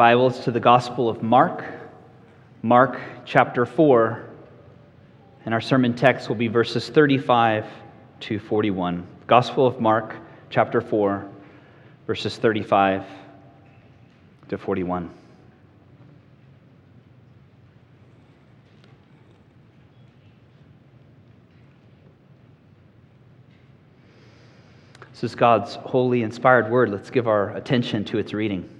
Bibles to the Gospel of Mark, Mark chapter 4, and our sermon text will be verses 35 to 41. Gospel of Mark chapter 4, verses 35 to 41. This is God's holy, inspired word. Let's give our attention to its reading.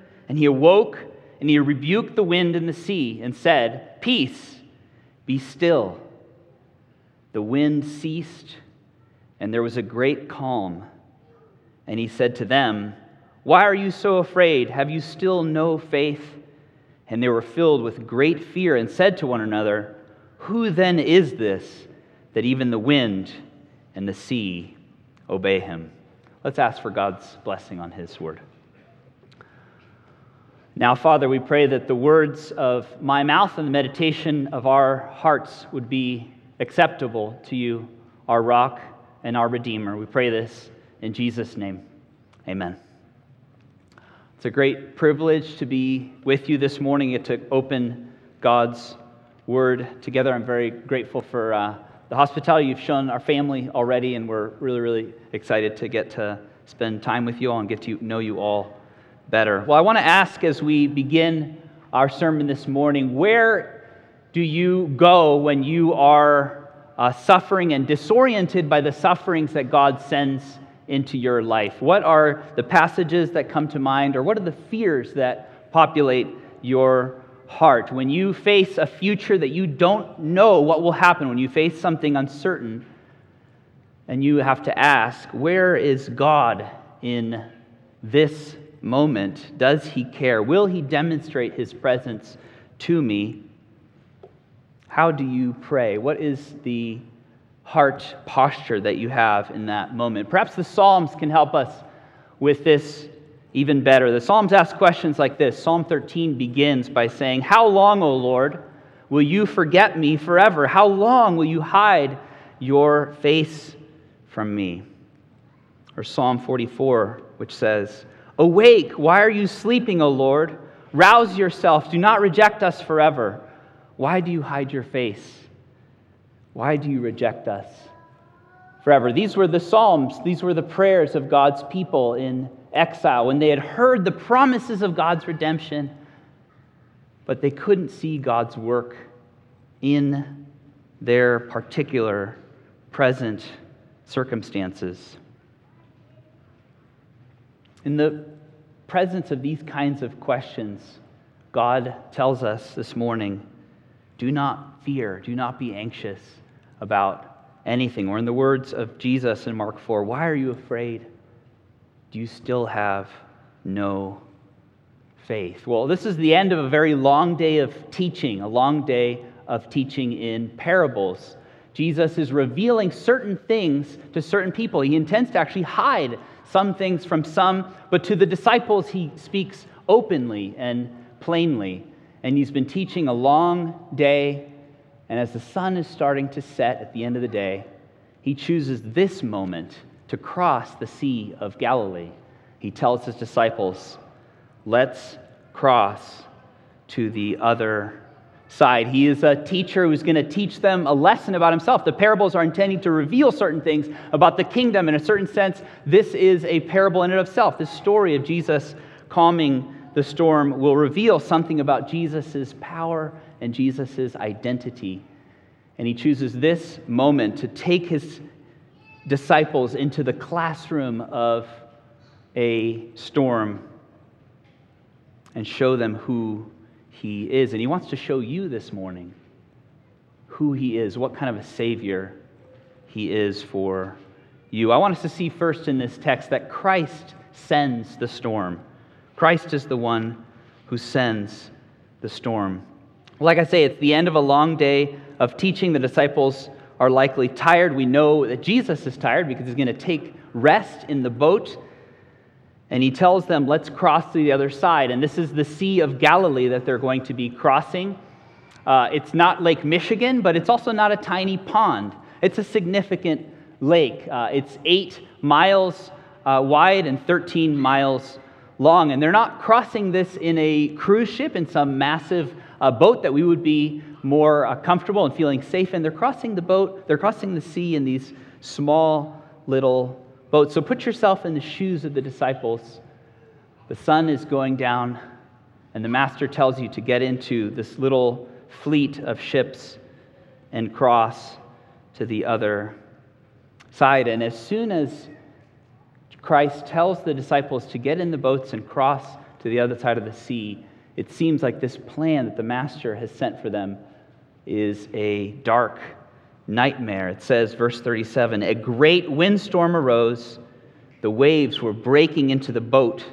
And he awoke and he rebuked the wind and the sea and said, Peace, be still. The wind ceased and there was a great calm. And he said to them, Why are you so afraid? Have you still no faith? And they were filled with great fear and said to one another, Who then is this that even the wind and the sea obey him? Let's ask for God's blessing on his word. Now, Father, we pray that the words of my mouth and the meditation of our hearts would be acceptable to you, our rock and our Redeemer. We pray this in Jesus' name. Amen. It's a great privilege to be with you this morning to open God's Word together. I'm very grateful for uh, the hospitality you've shown our family already, and we're really, really excited to get to spend time with you all and get to know you all better. Well, I want to ask as we begin our sermon this morning where do you go when you are uh, suffering and disoriented by the sufferings that God sends into your life? What are the passages that come to mind, or what are the fears that populate your heart? When you face a future that you don't know what will happen, when you face something uncertain, and you have to ask, where is God in this moment? Does he care? Will he demonstrate his presence to me? How do you pray? What is the heart posture that you have in that moment? Perhaps the Psalms can help us with this even better. The Psalms ask questions like this Psalm 13 begins by saying, How long, O Lord, will you forget me forever? How long will you hide your face from me? Or Psalm 44, which says, Awake, why are you sleeping, O Lord? Rouse yourself, do not reject us forever. Why do you hide your face? Why do you reject us forever? These were the Psalms, these were the prayers of God's people in exile when they had heard the promises of God's redemption, but they couldn't see God's work in their particular present circumstances. In the presence of these kinds of questions, God tells us this morning do not fear, do not be anxious about anything. Or in the words of Jesus in Mark 4, why are you afraid? Do you still have no faith? Well, this is the end of a very long day of teaching, a long day of teaching in parables. Jesus is revealing certain things to certain people. He intends to actually hide some things from some, but to the disciples, he speaks openly and plainly. And he's been teaching a long day. And as the sun is starting to set at the end of the day, he chooses this moment to cross the Sea of Galilee. He tells his disciples, Let's cross to the other side. He is a teacher who's going to teach them a lesson about himself. The parables are intending to reveal certain things about the kingdom. In a certain sense, this is a parable in and of itself. This story of Jesus calming the storm will reveal something about Jesus' power and Jesus' identity. And he chooses this moment to take his disciples into the classroom of a storm and show them who he is. And he wants to show you this morning who he is, what kind of a savior he is for you. I want us to see first in this text that Christ sends the storm. Christ is the one who sends the storm. Like I say, it's the end of a long day of teaching. The disciples are likely tired. We know that Jesus is tired because he's going to take rest in the boat. And he tells them, let's cross to the other side. And this is the Sea of Galilee that they're going to be crossing. Uh, it's not Lake Michigan, but it's also not a tiny pond. It's a significant lake. Uh, it's eight miles uh, wide and 13 miles long. And they're not crossing this in a cruise ship, in some massive uh, boat that we would be more uh, comfortable and feeling safe in. They're crossing the boat, they're crossing the sea in these small little boats. So put yourself in the shoes of the disciples. The sun is going down, and the master tells you to get into this little fleet of ships and cross to the other side. And as soon as Christ tells the disciples to get in the boats and cross to the other side of the sea, it seems like this plan that the Master has sent for them is a dark nightmare. It says, verse 37 A great windstorm arose, the waves were breaking into the boat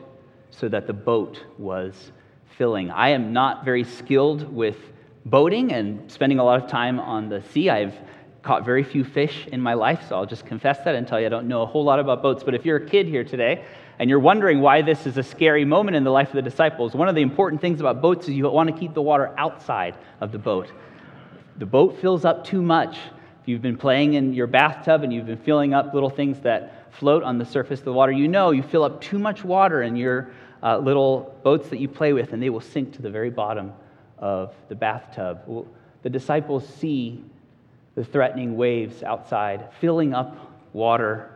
so that the boat was filling. I am not very skilled with boating and spending a lot of time on the sea. I've caught very few fish in my life, so I'll just confess that and tell you I don't know a whole lot about boats. But if you're a kid here today and you're wondering why this is a scary moment in the life of the disciples, one of the important things about boats is you want to keep the water outside of the boat. The boat fills up too much. You've been playing in your bathtub and you've been filling up little things that float on the surface of the water, you know you fill up too much water in your uh, little boats that you play with, and they will sink to the very bottom of the bathtub. The disciples see the threatening waves outside, filling up water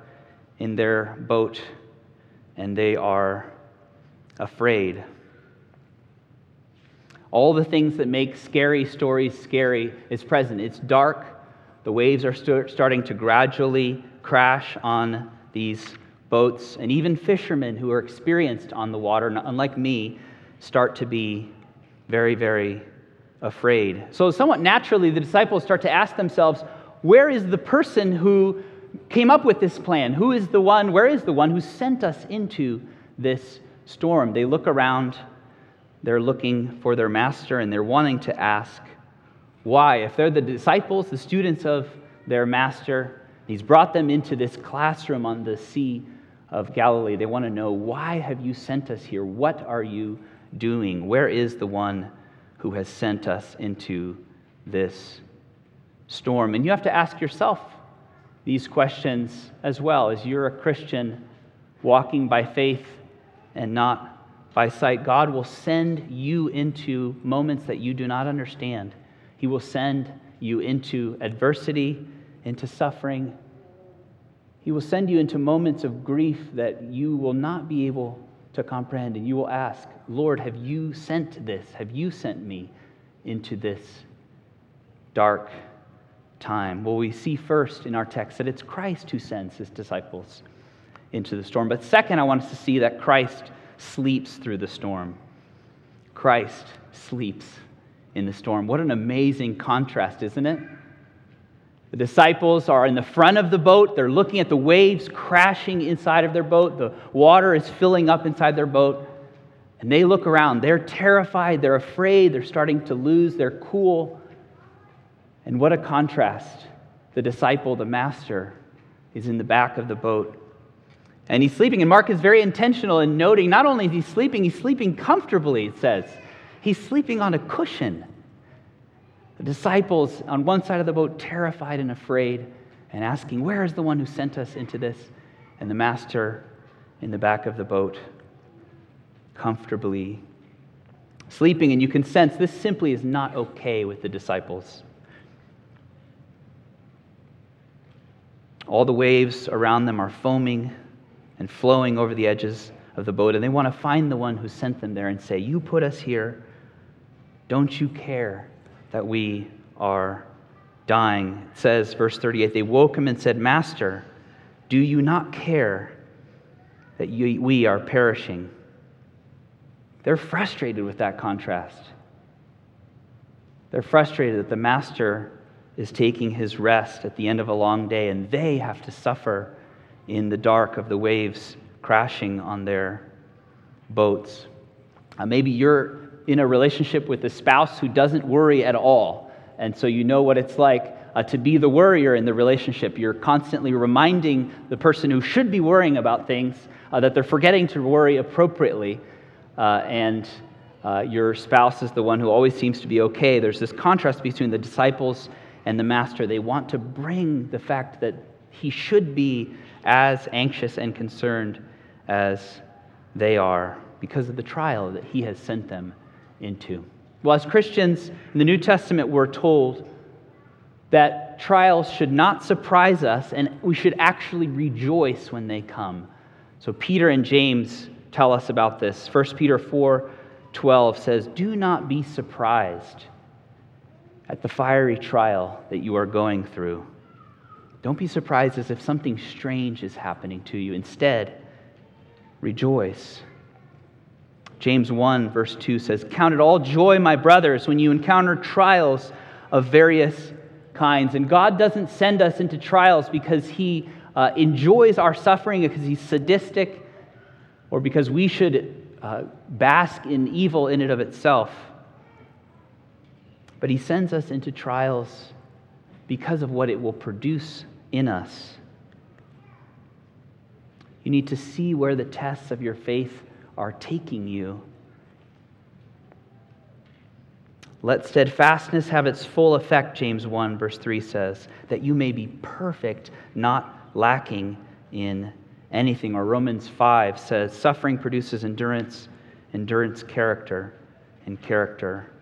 in their boat, and they are afraid. All the things that make scary stories scary is present. It's dark. The waves are st- starting to gradually crash on these boats, and even fishermen who are experienced on the water, unlike me, start to be very, very afraid. So, somewhat naturally, the disciples start to ask themselves, where is the person who came up with this plan? Who is the one, where is the one who sent us into this storm? They look around, they're looking for their master, and they're wanting to ask why. If they're the disciples, the students of their master, he's brought them into this classroom on the Sea of Galilee. They want to know, why have you sent us here? What are you doing? Where is the one who has sent us into this storm. And you have to ask yourself these questions as well as you're a Christian walking by faith and not by sight. God will send you into moments that you do not understand. He will send you into adversity, into suffering. He will send you into moments of grief that you will not be able to comprehend. And you will ask, Lord, have you sent this? Have you sent me into this dark time? Well, we see first in our text that it's Christ who sends his disciples into the storm. But second, I want us to see that Christ sleeps through the storm. Christ sleeps in the storm. What an amazing contrast, isn't it? The disciples are in the front of the boat. They're looking at the waves crashing inside of their boat. The water is filling up inside their boat. And they look around. They're terrified. They're afraid. They're starting to lose their cool. And what a contrast. The disciple, the master, is in the back of the boat. And he's sleeping. And Mark is very intentional in noting not only is he sleeping, he's sleeping comfortably, it says. He's sleeping on a cushion. The disciples on one side of the boat, terrified and afraid, and asking, Where is the one who sent us into this? And the master in the back of the boat, comfortably sleeping. And you can sense this simply is not okay with the disciples. All the waves around them are foaming and flowing over the edges of the boat, and they want to find the one who sent them there and say, You put us here. Don't you care that we are dying. It says, verse 38, they woke him and said, Master, do you not care that you, we are perishing? They're frustrated with that contrast. They're frustrated that the master is taking his rest at the end of a long day, and they have to suffer in the dark of the waves crashing on their boats. Uh, maybe you're in a relationship with a spouse who doesn't worry at all, and so you know what it's like uh, to be the worrier in the relationship. You're constantly reminding the person who should be worrying about things uh, that they're forgetting to worry appropriately, uh, and uh, your spouse is the one who always seems to be okay. There's this contrast between the disciples and the master. They want to bring the fact that he should be as anxious and concerned as they are because of the trial that he has sent them into. Well, as Christians in the New Testament, we're told that trials should not surprise us and we should actually rejoice when they come. So Peter and James tell us about this. 1 Peter 4 12 says, Do not be surprised at the fiery trial that you are going through. Don't be surprised as if something strange is happening to you. Instead, rejoice. James 1, verse 2 says, Count it all joy, my brothers, when you encounter trials of various kinds. And God doesn't send us into trials because He uh, enjoys our suffering, because He's sadistic, or because we should uh, bask in evil in and of itself. But He sends us into trials because of what it will produce in us. You need to see where the tests of your faith are taking you Let steadfastness have its full effect, James 1, verse 3 says, that you may be perfect, not lacking in anything. Or Romans 5 says, suffering produces endurance, endurance, character, and character,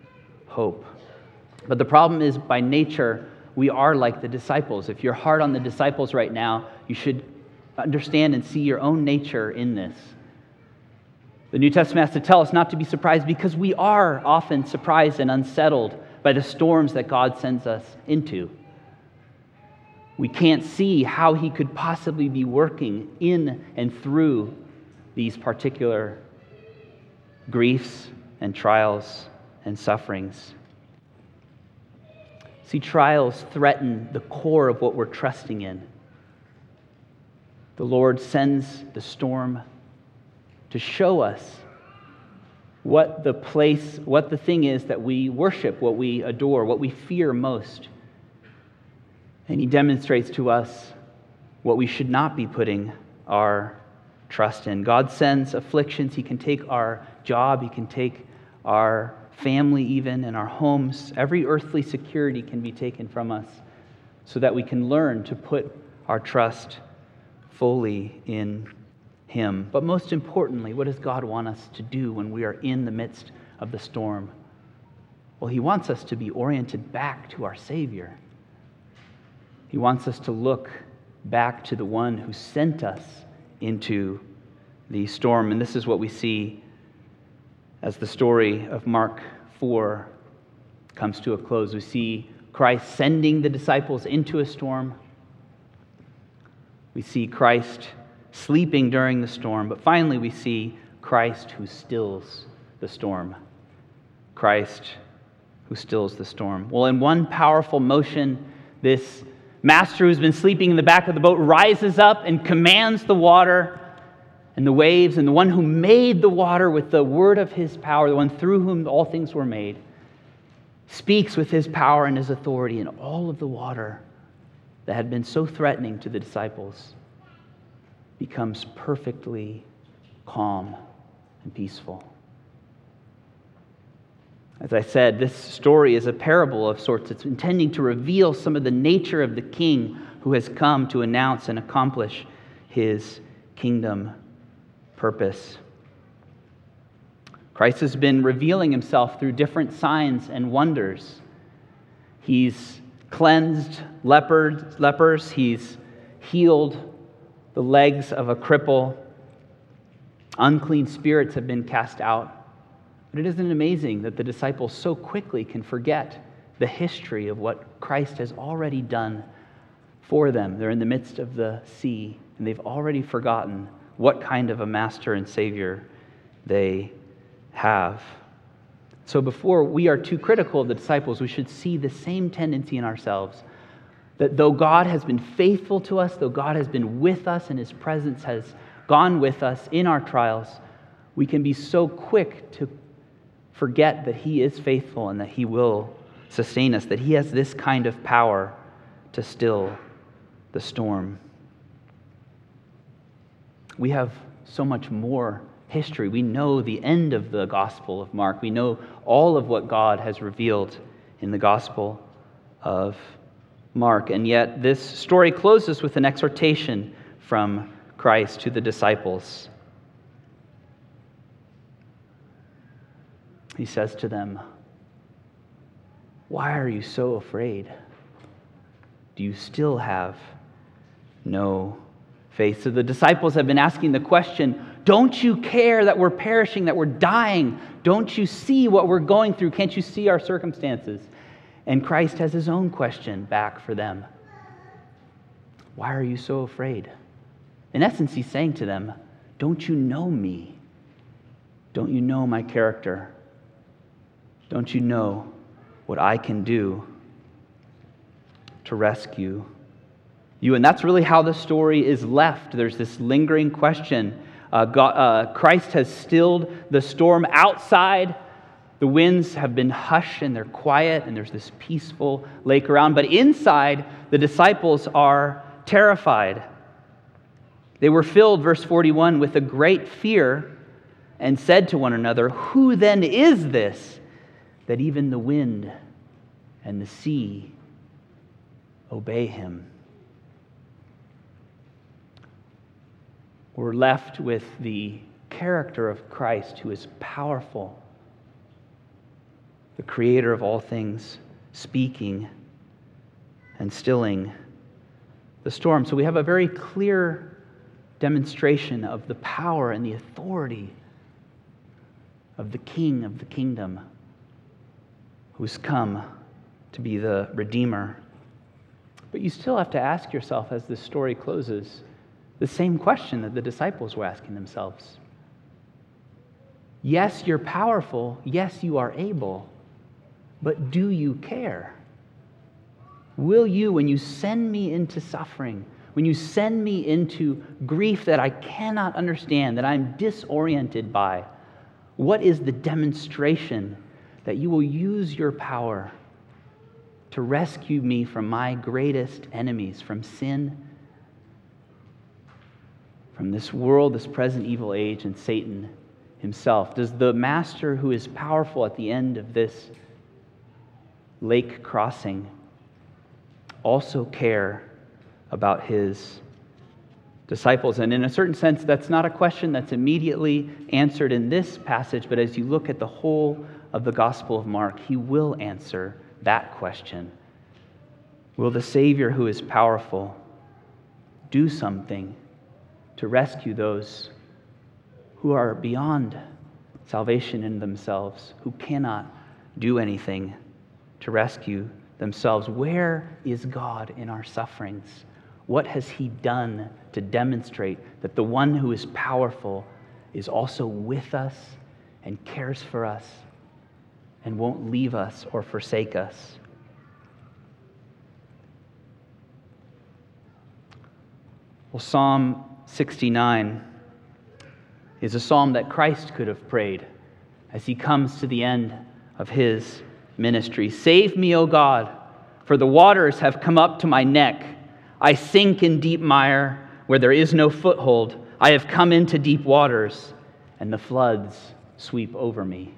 hope. But the problem is, by nature, we are like the disciples. If you're hard on the disciples right now, you should understand and see your own nature in this. The New Testament has to tell us not to be surprised because we are often surprised and unsettled by the storms that God sends us into. We can't see how He could possibly be working in and through these particular griefs and trials and sufferings. See, trials threaten the core of what we're trusting in. The Lord sends the storm to show us what the place, what the thing is that we worship, what we adore, what we fear most. And he demonstrates to us what we should not be putting our trust in. God sends afflictions. He can take our job, He can take our family, even, and our homes. Every earthly security can be taken from us so that we can learn to put our trust fully in him. But most importantly, what does God want us to do when we are in the midst of the storm? Well, He wants us to be oriented back to our Savior. He wants us to look back to the one who sent us into the storm. And this is what we see as the story of Mark 4 comes to a close. We see Christ sending the disciples into a storm. We see Christ sleeping during the storm. But finally, we see Christ who stills the storm. Christ who stills the storm. Well, in one powerful motion, this master who's been sleeping in the back of the boat rises up and commands the water and the waves, and the one who made the water with the word of his power, the one through whom all things were made, speaks with his power and his authority, and all of the water that had been so threatening to the disciples becomes perfectly calm and peaceful. As I said, this story is a parable of sorts. It's intending to reveal some of the nature of the king who has come to announce and accomplish his kingdom purpose. Christ has been revealing himself through different signs and wonders. He's cleansed lepers, he's healed the legs of a cripple. Unclean spirits have been cast out. But it isn't amazing that the disciples so quickly can forget the history of what Christ has already done for them. They're in the midst of the sea, and they've already forgotten what kind of a master and savior they have. So, before we are too critical of the disciples, we should see the same tendency in ourselves that though God has been faithful to us, though God has been with us and his presence has gone with us in our trials, we can be so quick to forget that He is faithful and that He will sustain us, that He has this kind of power to still the storm. We have so much more history. We know the end of the Gospel of Mark. We know all of what God has revealed in the Gospel of Mark. And yet, this story closes with an exhortation from Christ to the disciples. He says to them, Why are you so afraid? Do you still have no faith? So the disciples have been asking the question Don't you care that we're perishing, that we're dying? Don't you see what we're going through? Can't you see our circumstances? And Christ has his own question back for them Why are you so afraid? In essence, he's saying to them, Don't you know me? Don't you know my character? Don't you know what I can do to rescue you? And that's really how the story is left. There's this lingering question. Uh, God, uh, Christ has stilled the storm outside. The winds have been hushed and they're quiet, and there's this peaceful lake around. But inside, the disciples are terrified. They were filled, verse 41, with a great fear and said to one another, Who then is this that even the wind and the sea obey him. We're left with the character of Christ who is powerful, the creator of all things, speaking and stilling the storm. So we have a very clear demonstration of the power and the authority of the king of the kingdom who's come to be the Redeemer. But you still have to ask yourself as this story closes the same question that the disciples were asking themselves. Yes, you're powerful. Yes, you are able. But do you care? Will you, when you send me into suffering, when you send me into grief that I cannot understand, that I'm disoriented by, what is the demonstration that you will use your power to rescue me from my greatest enemies, from sin, from this world, this present evil age, and Satan himself? Does the master who is powerful at the end of this lake crossing also care about his disciples? And in a certain sense, that's not a question that's immediately answered in this passage, but as you look at the whole of the Gospel of Mark, he will answer that question. Will the Savior who is powerful do something to rescue those who are beyond salvation in themselves, who cannot do anything to rescue themselves? Where is God in our sufferings? What has He done to demonstrate that the one who is powerful is also with us and cares for us and won't leave us or forsake us. Well, Psalm 69 is a psalm that Christ could have prayed as he comes to the end of his ministry. Save me, O God, for the waters have come up to my neck. I sink in deep mire where there is no foothold. I have come into deep waters, and the floods sweep over me.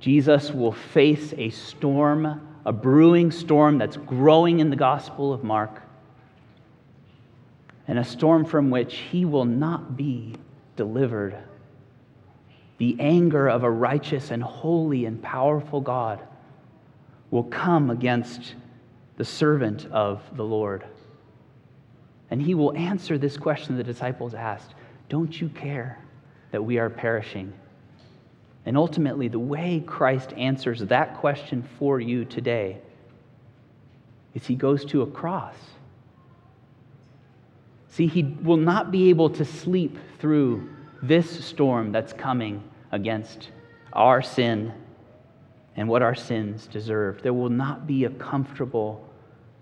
Jesus will face a storm, a brewing storm that's growing in the Gospel of Mark, and a storm from which he will not be delivered. The anger of a righteous and holy and powerful God will come against the servant of the Lord. And he will answer this question the disciples asked Don't you care that we are perishing? And ultimately, the way Christ answers that question for you today is he goes to a cross. See, he will not be able to sleep through this storm that's coming against our sin and what our sins deserve. There will not be a comfortable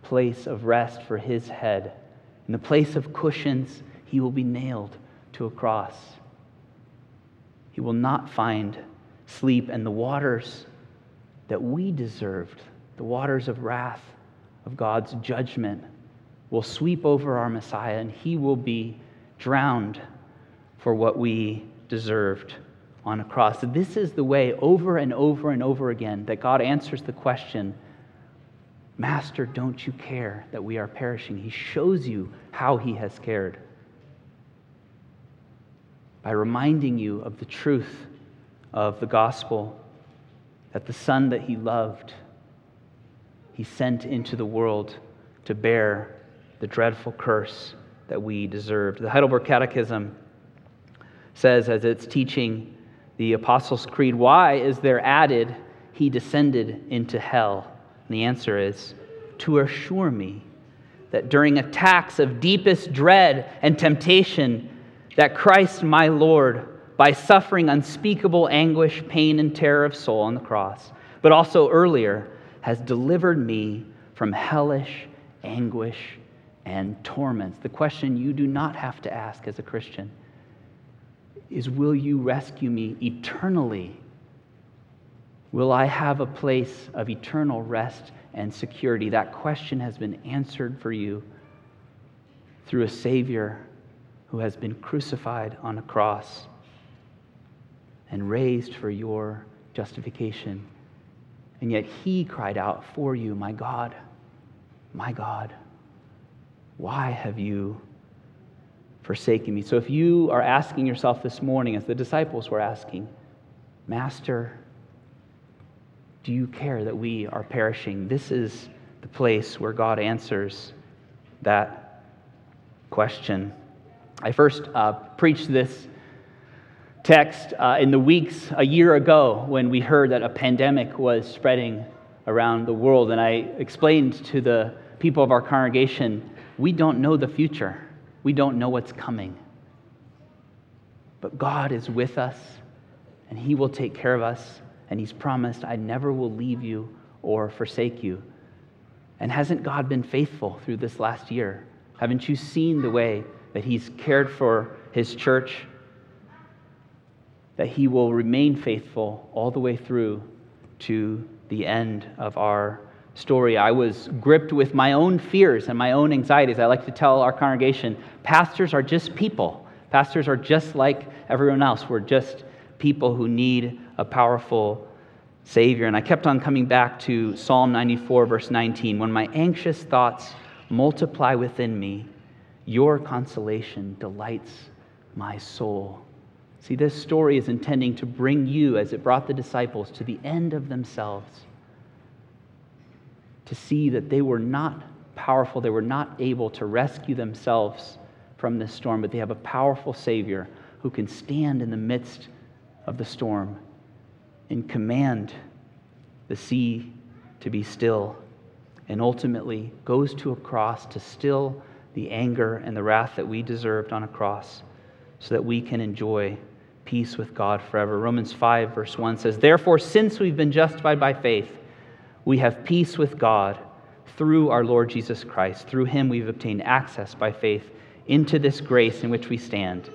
place of rest for his head. In the place of cushions, he will be nailed to a cross. He will not find sleep, and the waters that we deserved, the waters of wrath, of God's judgment, will sweep over our Messiah, and he will be drowned for what we deserved on a cross. This is the way over and over and over again that God answers the question Master, don't you care that we are perishing? He shows you how he has cared by reminding you of the truth of the gospel that the Son that he loved, he sent into the world to bear the dreadful curse that we deserved. The Heidelberg Catechism says, as it's teaching the Apostles' Creed, Why is there added, He descended into hell? And the answer is, To assure me that during attacks of deepest dread and temptation, that Christ my Lord, by suffering unspeakable anguish, pain, and terror of soul on the cross, but also earlier, has delivered me from hellish anguish and torments. The question you do not have to ask as a Christian is Will you rescue me eternally? Will I have a place of eternal rest and security? That question has been answered for you through a Savior who has been crucified on a cross and raised for your justification. And yet he cried out for you, My God, my God, why have you forsaken me? So if you are asking yourself this morning, as the disciples were asking, Master, do you care that we are perishing? This is the place where God answers that question. I first uh, preached this text uh, in the weeks a year ago when we heard that a pandemic was spreading around the world. And I explained to the people of our congregation we don't know the future, we don't know what's coming. But God is with us, and He will take care of us. And He's promised, I never will leave you or forsake you. And hasn't God been faithful through this last year? Haven't you seen the way that He's cared for His church? That He will remain faithful all the way through to the end of our story, I was gripped with my own fears and my own anxieties. I like to tell our congregation pastors are just people. Pastors are just like everyone else. We're just people who need a powerful Savior. And I kept on coming back to Psalm 94, verse 19. When my anxious thoughts multiply within me, your consolation delights my soul. See, this story is intending to bring you, as it brought the disciples, to the end of themselves to see that they were not powerful, they were not able to rescue themselves from this storm, but they have a powerful Savior who can stand in the midst of the storm and command the sea to be still, and ultimately goes to a cross to still the anger and the wrath that we deserved on a cross so that we can enjoy peace with God forever. Romans 5, verse 1 says, Therefore, since we've been justified by faith, we have peace with God through our Lord Jesus Christ. Through him, we've obtained access by faith into this grace in which we stand,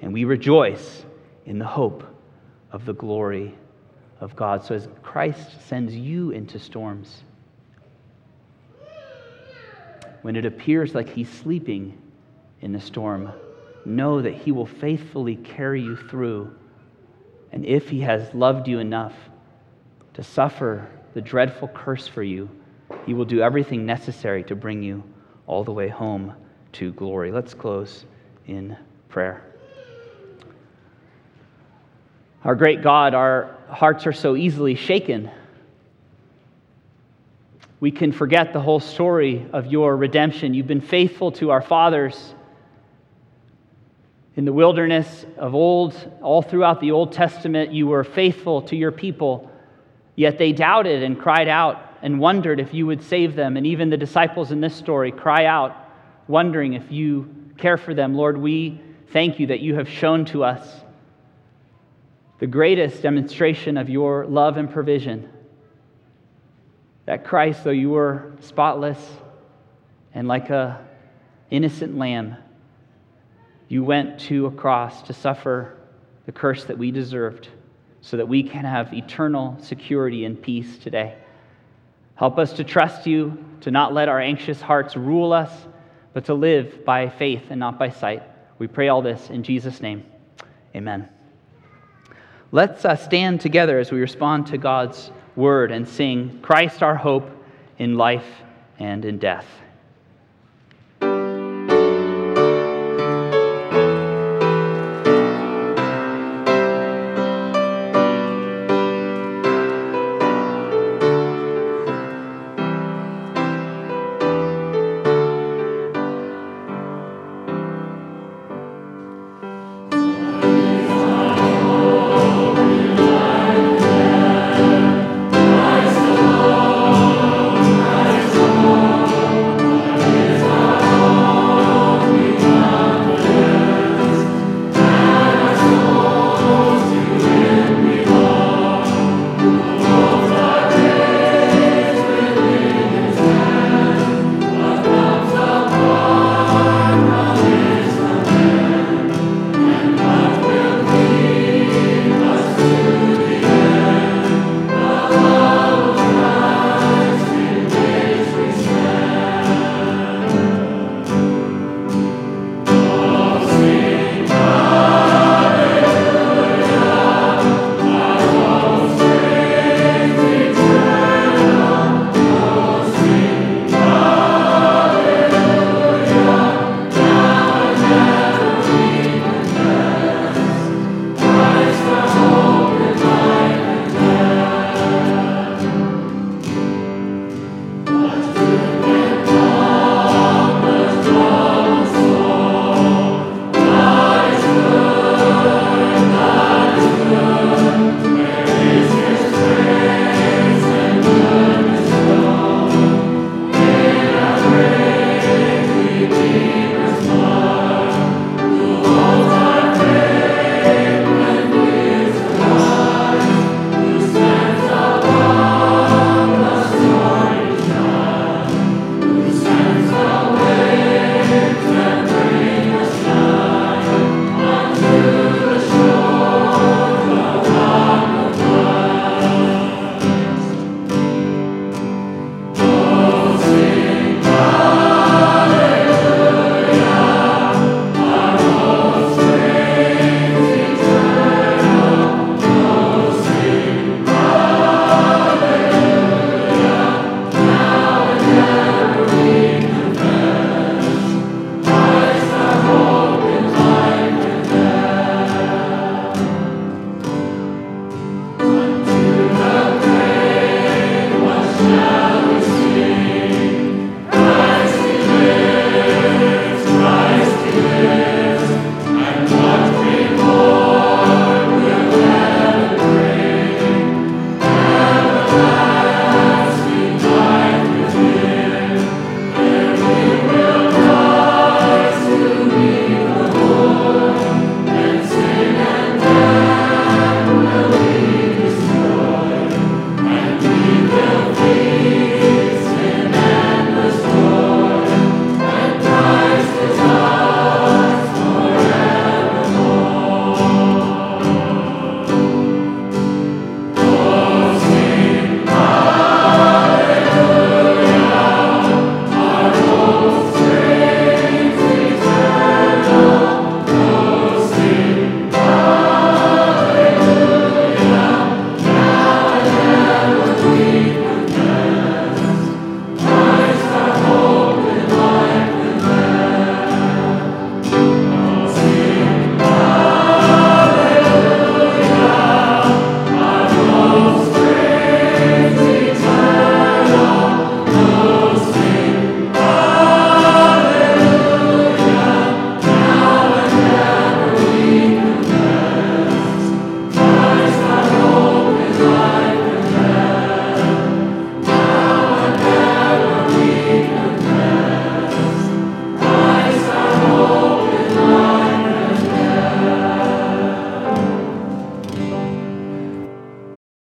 and we rejoice in the hope of the glory of God. So, as Christ sends you into storms, when it appears like he's sleeping in the storm, know that he will faithfully carry you through. And if he has loved you enough to suffer the dreadful curse for you, he will do everything necessary to bring you all the way home to glory. Let's close in prayer. Our great God, our hearts are so easily shaken. We can forget the whole story of your redemption. You've been faithful to our fathers in the wilderness of old, all throughout the Old Testament. You were faithful to your people Yet they doubted and cried out and wondered if you would save them. And even the disciples in this story cry out, wondering if you care for them. Lord, we thank you that you have shown to us the greatest demonstration of your love and provision. That Christ, though you were spotless and like a innocent lamb, you went to a cross to suffer the curse that we deserved so that we can have eternal security and peace today. Help us to trust you, to not let our anxious hearts rule us, but to live by faith and not by sight. We pray all this in Jesus' name. Amen. Let's uh, stand together as we respond to God's word and sing Christ our hope in life and in death.